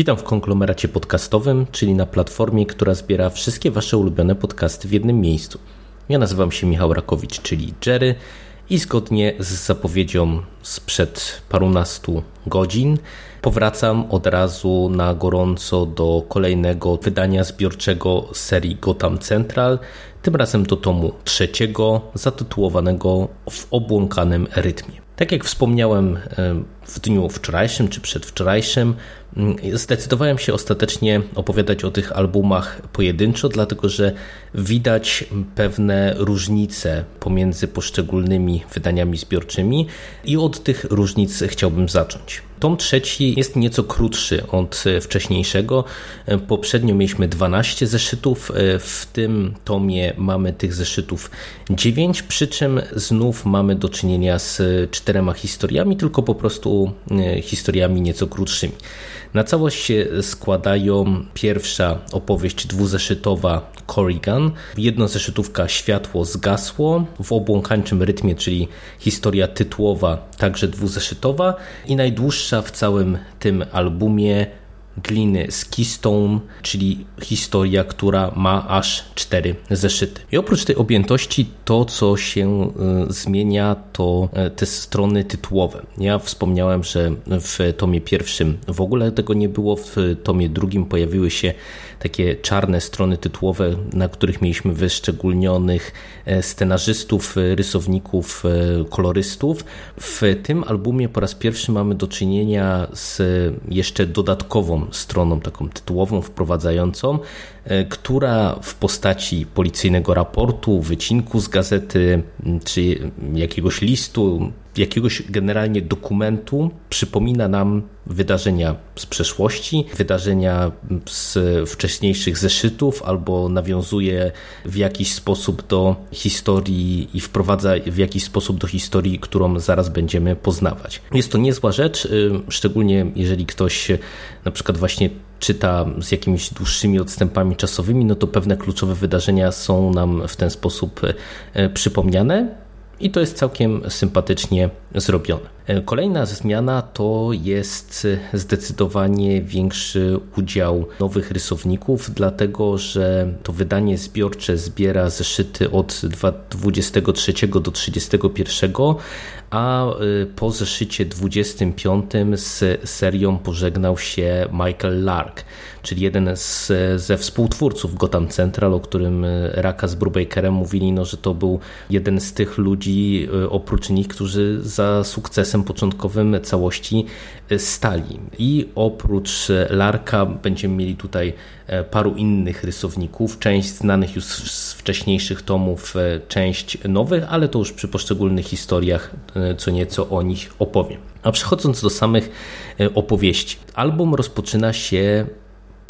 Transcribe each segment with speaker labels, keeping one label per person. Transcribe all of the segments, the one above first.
Speaker 1: Witam w konglomeracie podcastowym, czyli na platformie, która zbiera wszystkie Wasze ulubione podcasty w jednym miejscu. Ja nazywam się Michał Rakowicz, czyli Jerry i zgodnie z zapowiedzią sprzed parunastu godzin powracam od razu na gorąco do kolejnego wydania zbiorczego serii Gotham Central, tym razem do tomu trzeciego, zatytułowanego W obłąkanym rytmie. Tak jak wspomniałem e, w dniu wczorajszym czy przedwczorajszym, mm, zdecydowałem się ostatecznie opowiadać o tych albumach pojedynczo, dlatego że widać pewne różnice pomiędzy poszczególnymi wydaniami zbiorczymi i od tych różnic chciałbym zacząć. Tom trzeci jest nieco krótszy od wcześniejszego. Poprzednio mieliśmy 12 zeszytów, w tym tomie mamy tych zeszytów 9, przy czym znów mamy do czynienia z czterema historiami, tylko po prostu historiami nieco krótszymi. Na całość się składają pierwsza opowieść dwuzeszytowa Corrigan, jednozeszytówka Światło zgasło w obłąkańczym rytmie, czyli historia tytułowa, także dwuzeszytowa i najdłuższa w całym tym albumie gliny z Keystone, czyli historia, która ma aż cztery zeszyty. I oprócz tej objętości, to co się y, zmienia, to y, te strony tytułowe. Ja wspomniałem, że w tomie pierwszym w ogóle tego nie było, w tomie drugim pojawiły się takie czarne strony tytułowe, na których mieliśmy wyszczególnionych e, scenarzystów, e, rysowników, e, kolorystów. W tym albumie po raz pierwszy mamy do czynienia z jeszcze dodatkową stroną, taką tytułową, wprowadzającą, która w postaci policyjnego raportu, wycinku z gazety czy jakiegoś listu jakiegoś generalnie dokumentu przypomina nam wydarzenia z przeszłości, wydarzenia z wcześniejszych zeszytów, albo nawiązuje w jakiś sposób do historii i wprowadza w jakiś sposób do historii, którą zaraz będziemy poznawać. Jest to niezła rzecz, y, szczególnie jeżeli ktoś na przykład właśnie czyta z jakimiś dłuższymi odstępami czasowymi, no to pewne kluczowe wydarzenia są nam w ten sposób y, przypomniane i to jest całkiem sympatycznie zrobione. Kolejna zmiana to jest zdecydowanie większy udział nowych rysowników, dlatego że to wydanie zbiorcze zbiera zeszyty od 23 do 31, a y, po zeszycie 25 z serią pożegnał się Michael Lark, czyli jeden z, ze współtwórców Gotham Central, o którym y, Raka z Brubakerem mówili, no, że to był jeden z tych ludzi oprócz nich, którzy za sukcesem początkowym całości stali. I oprócz Larka będziemy mieli tutaj e, paru innych rysowników, część znanych już z wcześniejszych tomów, e, część nowych, ale to już przy poszczególnych historiach e, co nieco o nich opowiem. A przechodząc do samych opowieści. Album rozpoczyna się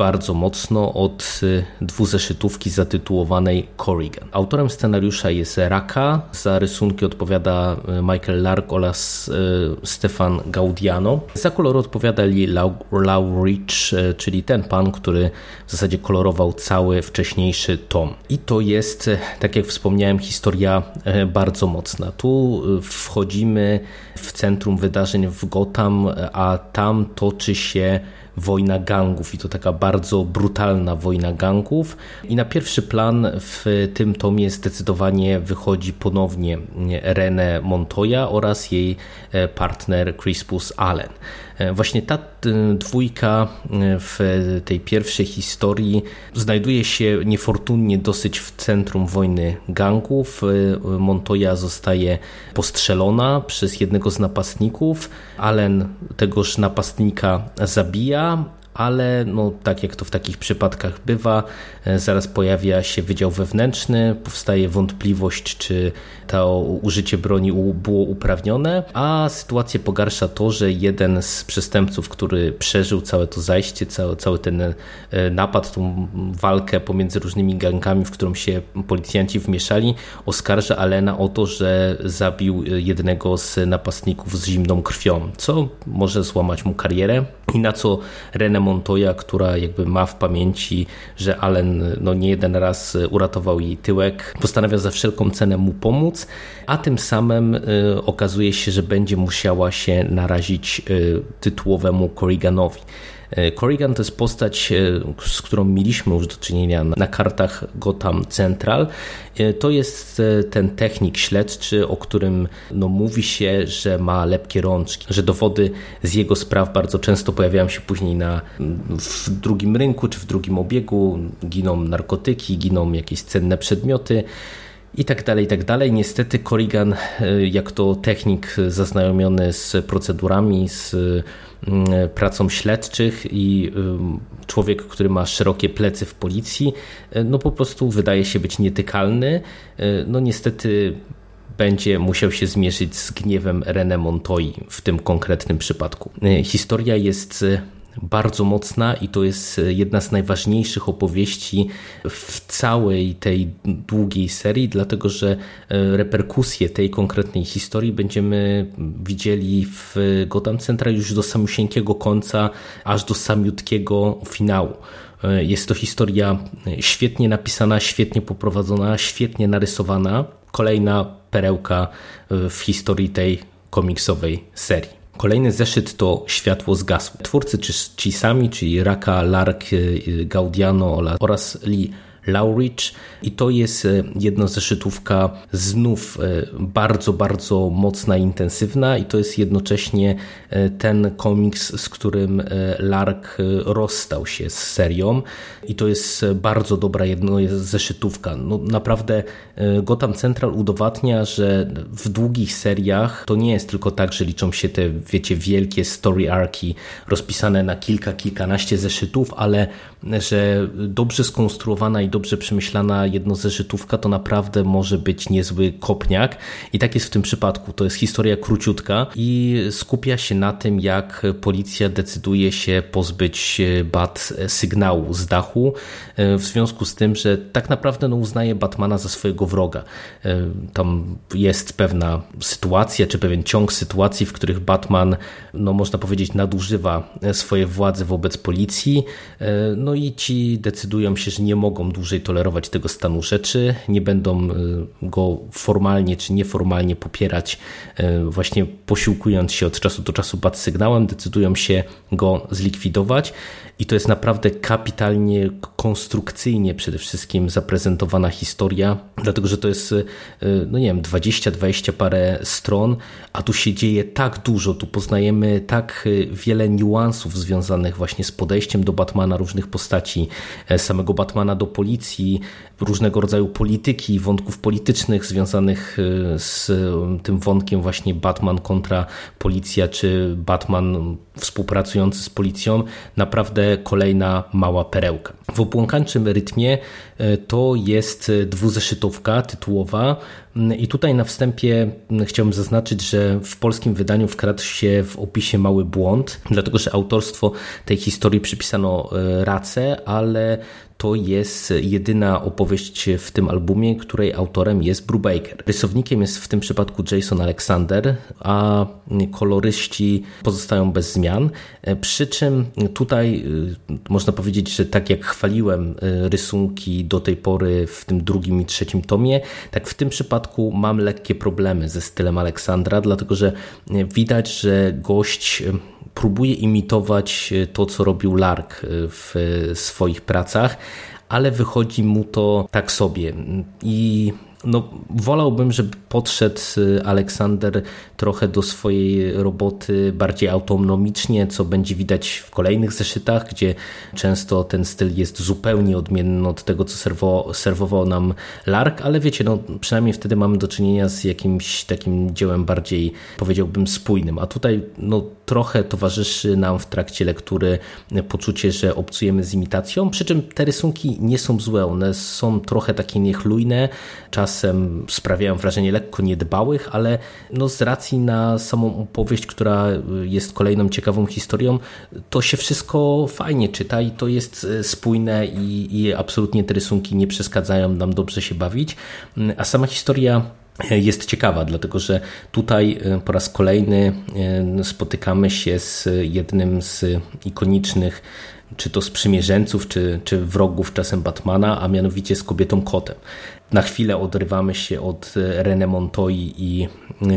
Speaker 1: bardzo mocno od y, dwuzeszytówki zatytułowanej Corrigan. Autorem scenariusza jest Raka, za rysunki odpowiada y, Michael Lark oraz y, Stefan Gaudiano. Za kolor odpowiada Lee Laurich, czyli ten pan, który w zasadzie kolorował cały wcześniejszy tom. I to jest, tak jak wspomniałem, historia bardzo mocna. Tu wchodzimy w centrum wydarzeń w Gotham, a tam toczy się wojna gangów i to taka bardzo brutalna wojna gangów. I na pierwszy plan w tym tomie zdecydowanie wychodzi ponownie René Montoya oraz jej e, partner Crispus Allen. E, właśnie ta e, dwójka w tej pierwszej historii znajduje się niefortunnie dosyć w centrum wojny gangów. Montoya zostaje postrzelona przez jednego z napastników. Allen tegoż napastnika zabija, um, ale no, tak jak to w takich przypadkach bywa, zaraz pojawia się wydział wewnętrzny, powstaje wątpliwość, czy to użycie broni było uprawnione, a sytuację pogarsza to, że jeden z przestępców, który przeżył całe to zajście, cały, cały ten napad, tą walkę pomiędzy różnymi gangami, w którą się policjanci wmieszali, oskarża Alena o to, że zabił jednego z napastników z zimną krwią, co może złamać mu karierę. I na co René Montoya, która jakby ma w pamięci, że Allen no nie jeden raz uratował jej tyłek, postanawia za wszelką cenę mu pomóc, a tym samym y, okazuje się, że będzie musiała się narazić y, tytułowemu Corriganowi. E, Corrigan to jest postać, e, z którą mieliśmy już do czynienia na kartach Gotham Central. E, to jest ten technik śledczy, o którym no, mówi się, że ma lepkie rączki, że dowody z jego spraw bardzo często pojawiają się później na, w drugim rynku czy w drugim obiegu. Giną narkotyki, giną jakieś cenne przedmioty i tak dalej, i tak dalej. Niestety Corrigan, jak to technik zaznajomiony z procedurami, z Mm, pracą śledczych i człowiek, który ma szerokie plecy w policji, e, no po prostu wydaje się być nietykalny. E, no niestety będzie musiał się zmierzyć z gniewem René Montoi w tym konkretnym przypadku. E, historia jest bardzo mocna i to jest jedna z najważniejszych opowieści w całej tej długiej serii, dlatego że e, reperkusje tej konkretnej historii będziemy widzieli w Gotham Central już do samiusieńkiego końca, aż do samiutkiego finału. E, jest to historia świetnie napisana, świetnie poprowadzona, świetnie narysowana. Kolejna perełka w historii tej komiksowej serii. Kolejny zeszyt to Światło zgasło. Twórcy czy czyli Raka, Lark, y, Gaudiano oraz Lee Laurich. I to jest e, jednozeszytówka znów e, bardzo, bardzo mocna i intensywna. I to jest jednocześnie e, ten komiks, z którym Lark rozstał się z serią. I to jest bardzo dobra jednozeszytówka. No, naprawdę Gotham Central udowadnia, że w długich seriach to nie jest tylko tak, że liczą się te, wiecie, wielkie story arki rozpisane na kilka, kilkanaście zeszytów, ale że dobrze skonstruowana i dobrze przemyślana jednozeszytówka to naprawdę może być niezły kopniak i tak jest w tym przypadku. To jest historia króciutka i skupia się na tym, jak policja decyduje się pozbyć Bat sygnału z dachu e, w związku z tym, że tak naprawdę no, uznaje Batmana za swojego wroga. E, tam jest pewna sytuacja, czy pewien ciąg sytuacji, w których Batman, no można powiedzieć, nadużywa swoje władze wobec policji, e, no i ci decydują się, że nie mogą dłużej tolerować tego stanu rzeczy, nie będą e, go formalnie czy nieformalnie popierać, e, właśnie posiłkując się od czasu do czasu bad sygnałem, decydują się go zlikwidować i to jest naprawdę kapitalnie, konstrukcyjnie przede wszystkim zaprezentowana historia, dlatego że to jest, e, no nie wiem, 20-20 parę stron, a tu się dzieje tak dużo, tu poznajemy tak wiele niuansów związanych właśnie z podejściem do Batmana, różnych postaci, samego Batmana do policji, różnego rodzaju polityki, wątków politycznych związanych y, z tym wątkiem właśnie Batman kontra policja, czy Batman współpracujący z policją. Naprawdę kolejna mała perełka. W opłąkańczym rytmie y, to jest dwuzeszytówka tytułowa i tutaj na wstępie chciałbym zaznaczyć, że w polskim wydaniu wkradł się w opisie mały błąd, dlatego że autorstwo tej historii przypisano Race, ale to jest jedyna opowieść w tym albumie, której autorem jest Brubaker. Rysownikiem jest w tym przypadku Jason Alexander, a koloryści pozostają bez zmian. Przy czym tutaj y, można powiedzieć, że tak jak chwaliłem rysunki do tej pory w tym drugim i trzecim tomie, tak w tym przypadku mam lekkie problemy ze stylem Aleksandra, dlatego że widać, że gość próbuje imitować e, to, co robił Lark e, w swoich pracach, ale wychodzi mu to tak sobie. I no, wolałbym, żeby podszedł y, Aleksander trochę do swojej roboty bardziej autonomicznie, co będzie widać w kolejnych zeszytach, gdzie często ten styl jest zupełnie odmienny od tego, co serwo, serwował nam Lark, ale wiecie, no, przynajmniej wtedy mamy do czynienia z jakimś takim dziełem bardziej, powiedziałbym, spójnym. A tutaj no, trochę towarzyszy nam w trakcie lektury poczucie, że obcujemy z imitacją, przy czym te rysunki nie są złe, one są trochę takie niechlujne, czasem sprawiają wrażenie lekko niedbałych, ale no z racji na samą opowieść, która jest kolejną ciekawą historią, to się wszystko fajnie czyta i to jest spójne i, i absolutnie te rysunki nie przeszkadzają nam dobrze się bawić, a sama historia jest ciekawa, dlatego że tutaj e, po raz kolejny e, spotykamy się z jednym z ikonicznych czy to sprzymierzeńców, czy, czy wrogów czasem Batmana, a mianowicie z kobietą kotem. Na chwilę odrywamy się od René Montoy i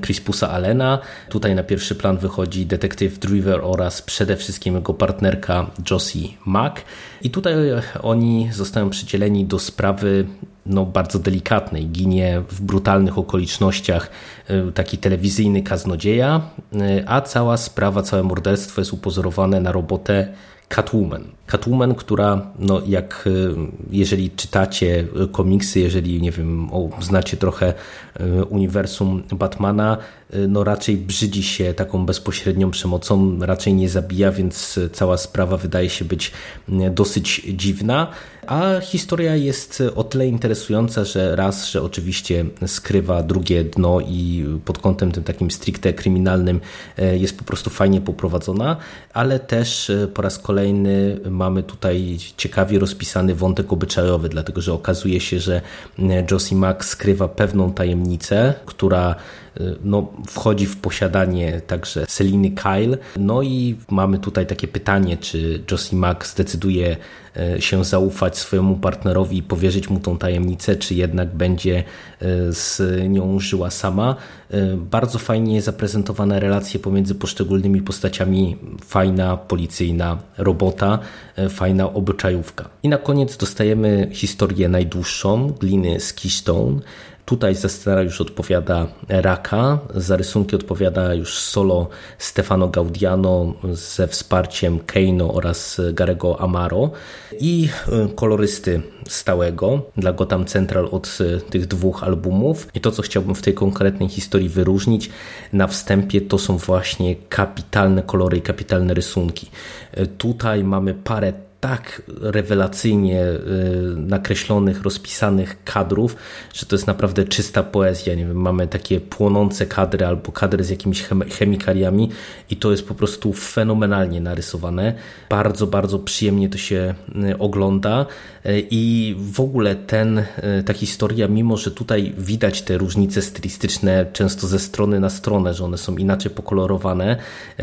Speaker 1: Crispusa Allena. Tutaj na pierwszy plan wychodzi detektyw Driver oraz przede wszystkim jego partnerka Josie Mack. I tutaj oni zostają przydzieleni do sprawy no, bardzo delikatnej. Ginie w brutalnych okolicznościach e, taki telewizyjny kaznodzieja, e, a cała sprawa, całe morderstwo jest upozorowane na robotę Catwoman. Catwoman, która, no jak y, jeżeli czytacie komiksy, jeżeli nie wiem, znacie trochę y, uniwersum Batmana, y, no raczej brzydzi się taką bezpośrednią przemocą, raczej nie zabija, więc cała sprawa wydaje się być dosyć dziwna. A historia jest o tyle interesująca, że raz, że oczywiście skrywa drugie dno i pod kątem tym takim stricte kryminalnym jest po prostu fajnie poprowadzona, ale też po raz kolejny mamy tutaj ciekawie rozpisany wątek obyczajowy, dlatego że okazuje się, że Josie Mack skrywa pewną tajemnicę, która no, wchodzi w posiadanie także Seliny Kyle. No i mamy tutaj takie pytanie, czy Josie Mack zdecyduje E, się zaufać swojemu partnerowi i powierzyć mu tą tajemnicę, czy jednak będzie e, z nią żyła sama. Bardzo fajnie zaprezentowane relacje pomiędzy poszczególnymi postaciami, fajna policyjna robota, fajna obyczajówka. I na koniec dostajemy historię najdłuższą, gliny z Keystone, Tutaj za scenariusz odpowiada Raka, za rysunki odpowiada już solo Stefano Gaudiano ze wsparciem Keino oraz Garego Amaro i y, kolorysty stałego dla Gotham Central od y, tych dwóch albumów. I to, co chciałbym w tej konkretnej historii wyróżnić na wstępie, to są właśnie kapitalne kolory i kapitalne rysunki. Y, tutaj mamy parę tak rewelacyjnie y, nakreślonych, rozpisanych kadrów, że to jest naprawdę czysta poezja. Nie wiem, mamy takie płonące kadry albo kadry z jakimiś chemikaliami i to jest po prostu fenomenalnie narysowane. Bardzo, bardzo przyjemnie to się y, ogląda y, i w ogóle ten, ta historia, mimo że tutaj widać te różnice stylistyczne często ze strony na stronę, że one są inaczej pokolorowane,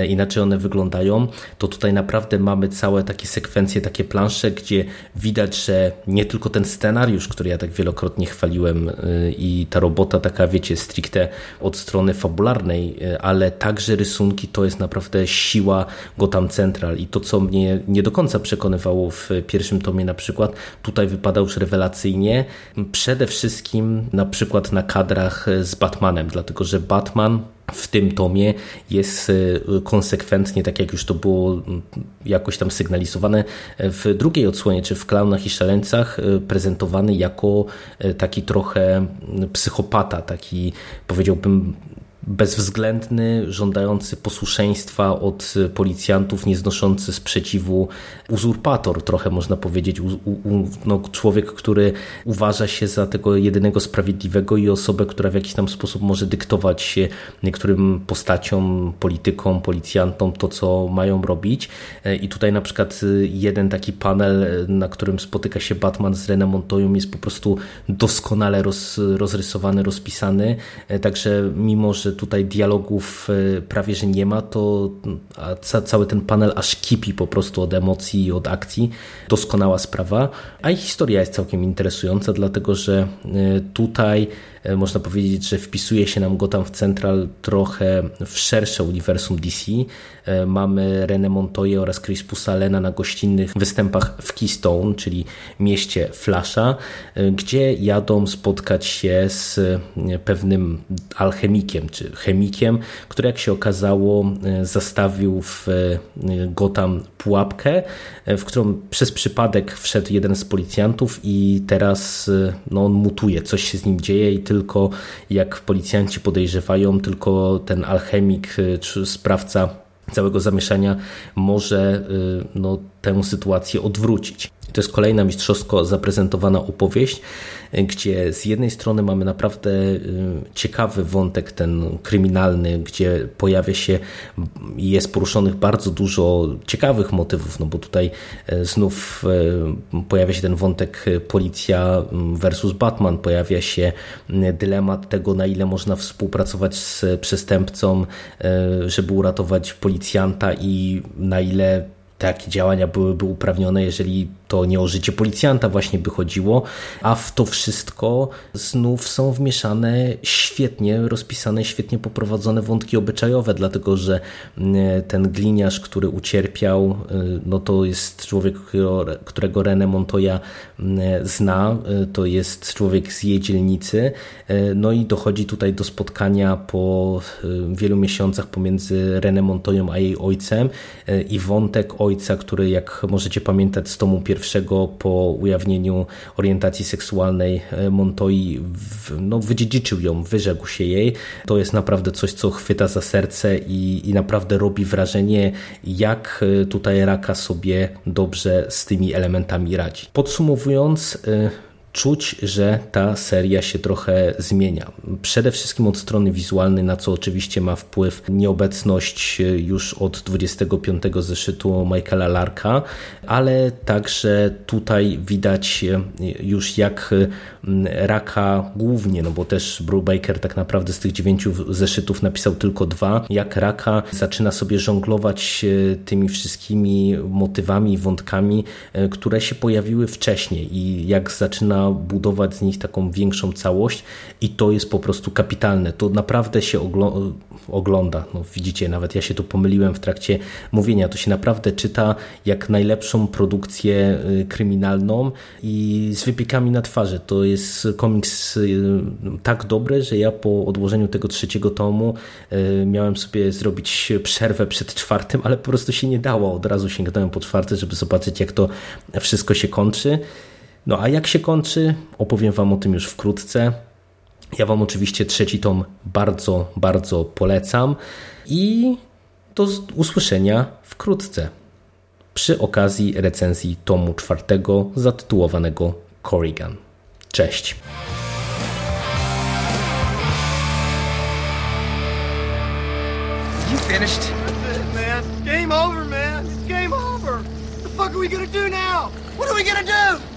Speaker 1: inaczej one wyglądają, to tutaj naprawdę mamy całe takie sekwencje takie plansze, gdzie widać, że nie tylko ten scenariusz, który ja tak wielokrotnie chwaliłem y, i ta robota taka, wiecie, stricte od strony fabularnej, y, ale także rysunki to jest naprawdę siła Gotham Central i to, co mnie nie do końca przekonywało w pierwszym tomie na przykład, tutaj wypada już rewelacyjnie. Przede wszystkim na przykład na kadrach z Batmanem, dlatego że Batman w tym tomie jest e, konsekwentnie, tak jak już to było jakoś tam sygnalizowane, w drugiej odsłonie, czy w Klaunach i Szaleńcach e, prezentowany jako e, taki trochę psychopata, taki powiedziałbym bezwzględny, żądający posłuszeństwa od policjantów, nieznoszący sprzeciwu uzurpator, trochę można powiedzieć. U, u, no, człowiek, który uważa się za tego jedynego sprawiedliwego i osobę, która w jakiś tam sposób może dyktować niektórym postaciom, politykom, policjantom to, co mają robić. I tutaj na przykład jeden taki panel, na którym spotyka się Batman z René Montoyą jest po prostu doskonale roz, rozrysowany, rozpisany. Także mimo, że tutaj dialogów e, prawie że nie ma, to ca cały ten panel aż kipi po prostu od emocji i od akcji. Doskonała sprawa. A i historia jest całkiem interesująca, dlatego że e, tutaj E, można powiedzieć, że wpisuje się nam Gotham w Central trochę w szersze uniwersum DC. Mamy René Montoya oraz Chris Pusalena na gościnnych występach w Keystone, czyli mieście Flasha, gdzie jadą spotkać się z pewnym alchemikiem, czy chemikiem, który jak się okazało zastawił w Gotham pułapkę, w którą przez przypadek wszedł jeden z policjantów i teraz no, on mutuje, coś się z nim dzieje i tylko jak policjanci podejrzewają, tylko ten alchemik czy sprawca całego zamieszania może no, tę sytuację odwrócić. To jest kolejna mistrzowsko zaprezentowana opowieść, gdzie z jednej strony mamy naprawdę y, ciekawy wątek ten kryminalny, gdzie pojawia się i jest poruszonych bardzo dużo ciekawych motywów, no bo tutaj y, znów pojawia się ten wątek policja versus Batman, pojawia się dylemat tego, na ile można współpracować z przestępcą, żeby uratować policjanta i na ile takie działania byłyby uprawnione, jeżeli to nie o życie policjanta właśnie by chodziło, a w to wszystko znów są wmieszane świetnie rozpisane, świetnie poprowadzone wątki obyczajowe, dlatego że mm, ten gliniarz, który ucierpiał, y, no to jest człowiek, którego René Montoya mm, zna, y, to jest człowiek z jej dzielnicy, y, no i dochodzi tutaj do spotkania po wielu miesiącach pomiędzy René Montoyą a jej ojcem i wątek ojca, który jak możecie pamiętać z tomu pierwszego po ujawnieniu orientacji seksualnej e, Montoi no, wydziedziczył ją, wyrzekł się jej. To jest naprawdę coś, co chwyta za serce i, i naprawdę robi wrażenie, jak e, tutaj Raka sobie dobrze z tymi elementami radzi. Podsumowując, e, czuć, że ta seria się trochę zmienia. Przede wszystkim od strony wizualnej, na co oczywiście ma wpływ nieobecność już od 25 zeszytu Michaela Larka, ale także tutaj widać już jak Raka głównie, no bo też Brubaker tak naprawdę z tych dziewięciu zeszytów napisał tylko dwa, jak Raka zaczyna sobie żonglować tymi wszystkimi motywami, wątkami, które się pojawiły wcześniej i jak zaczyna budować z nich taką większą całość i to jest po prostu kapitalne. To naprawdę się ogląda. No, widzicie, nawet ja się tu pomyliłem w trakcie mówienia. To się naprawdę czyta jak najlepszą produkcję y, kryminalną i z wypiekami na twarzy. To jest komiks y, tak dobry, że ja po odłożeniu tego trzeciego tomu y, miałem sobie zrobić przerwę przed czwartym, ale po prostu się nie dało. Od razu sięgnąłem po czwarty, żeby zobaczyć jak to wszystko się kończy. No a jak się kończy, opowiem Wam o tym już wkrótce. Ja Wam oczywiście trzeci tom bardzo, bardzo polecam i do usłyszenia wkrótce przy okazji recenzji tomu czwartego zatytułowanego Corrigan. Cześć!
Speaker 2: You finished? That's it, man. Game over, man. It's game over. What the fuck are we gonna do now? What are we gonna do?